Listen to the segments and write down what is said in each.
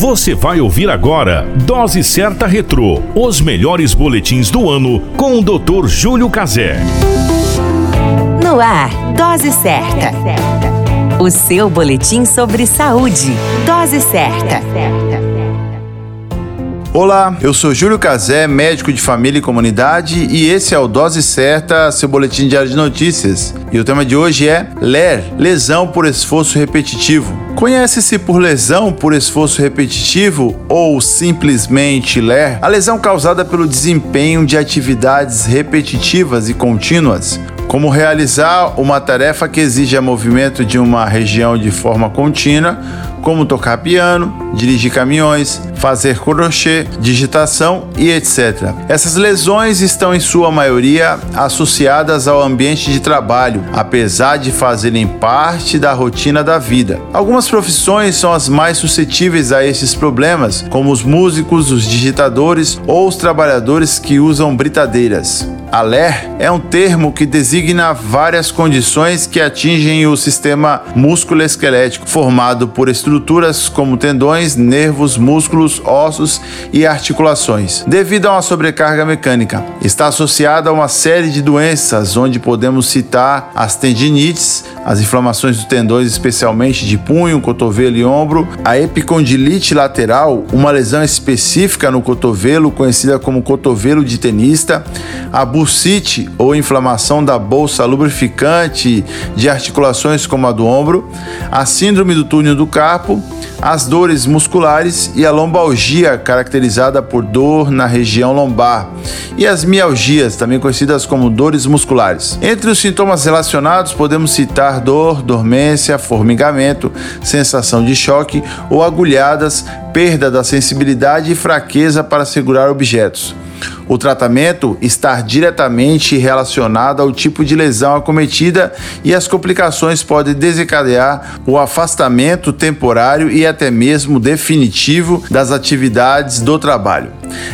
Você vai ouvir agora Dose Certa Retrô, os melhores boletins do ano com o Dr. Júlio Cazé. No ar, Dose Certa. O seu boletim sobre saúde. Dose Certa. Olá, eu sou Júlio Cazé, médico de família e comunidade, e esse é o Dose Certa, seu boletim diário de notícias. E o tema de hoje é LER, lesão por esforço repetitivo. Conhece-se por lesão por esforço repetitivo ou simplesmente LER a lesão causada pelo desempenho de atividades repetitivas e contínuas, como realizar uma tarefa que exija movimento de uma região de forma contínua, como tocar piano, dirigir caminhões, fazer crochê, digitação e etc. Essas lesões estão em sua maioria associadas ao ambiente de trabalho, apesar de fazerem parte da rotina da vida. Algumas profissões são as mais suscetíveis a esses problemas, como os músicos, os digitadores ou os trabalhadores que usam britadeiras. A LER é um termo que designa várias condições que atingem o sistema músculo-esquelético, formado por estruturas como tendões, nervos, músculos, ossos e articulações, devido a uma sobrecarga mecânica. Está associada a uma série de doenças, onde podemos citar as tendinites, as inflamações dos tendões, especialmente de punho, cotovelo e ombro, a epicondilite lateral, uma lesão específica no cotovelo, conhecida como cotovelo de tenista, a bursite ou inflamação da bolsa lubrificante de articulações como a do ombro, a síndrome do túnel do carpo, as dores musculares e a lombalgia, caracterizada por dor na região lombar, e as mialgias, também conhecidas como dores musculares. Entre os sintomas relacionados, podemos citar dor, dormência, formigamento, sensação de choque ou agulhadas, perda da sensibilidade e fraqueza para segurar objetos. O tratamento está diretamente relacionado ao tipo de lesão acometida e as complicações podem desencadear o afastamento temporário e até mesmo definitivo das atividades do trabalho.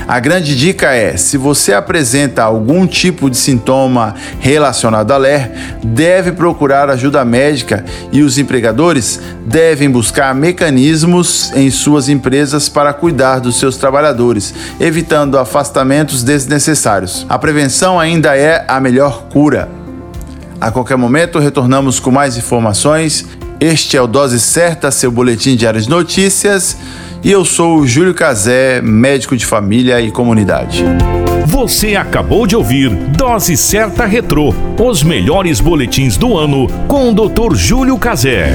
A grande dica é: se você apresenta algum tipo de sintoma relacionado a LER, deve procurar ajuda médica e os empregadores devem buscar mecanismos em suas empresas para cuidar dos seus trabalhadores, evitando afastamentos desnecessários. A prevenção ainda é a melhor cura. A qualquer momento retornamos com mais informações. Este é o Dose Certa, seu boletim diário de notícias e eu sou o Júlio Cazé, médico de família e comunidade. Você acabou de ouvir Dose Certa Retrô, os melhores boletins do ano com o Dr. Júlio Cazé.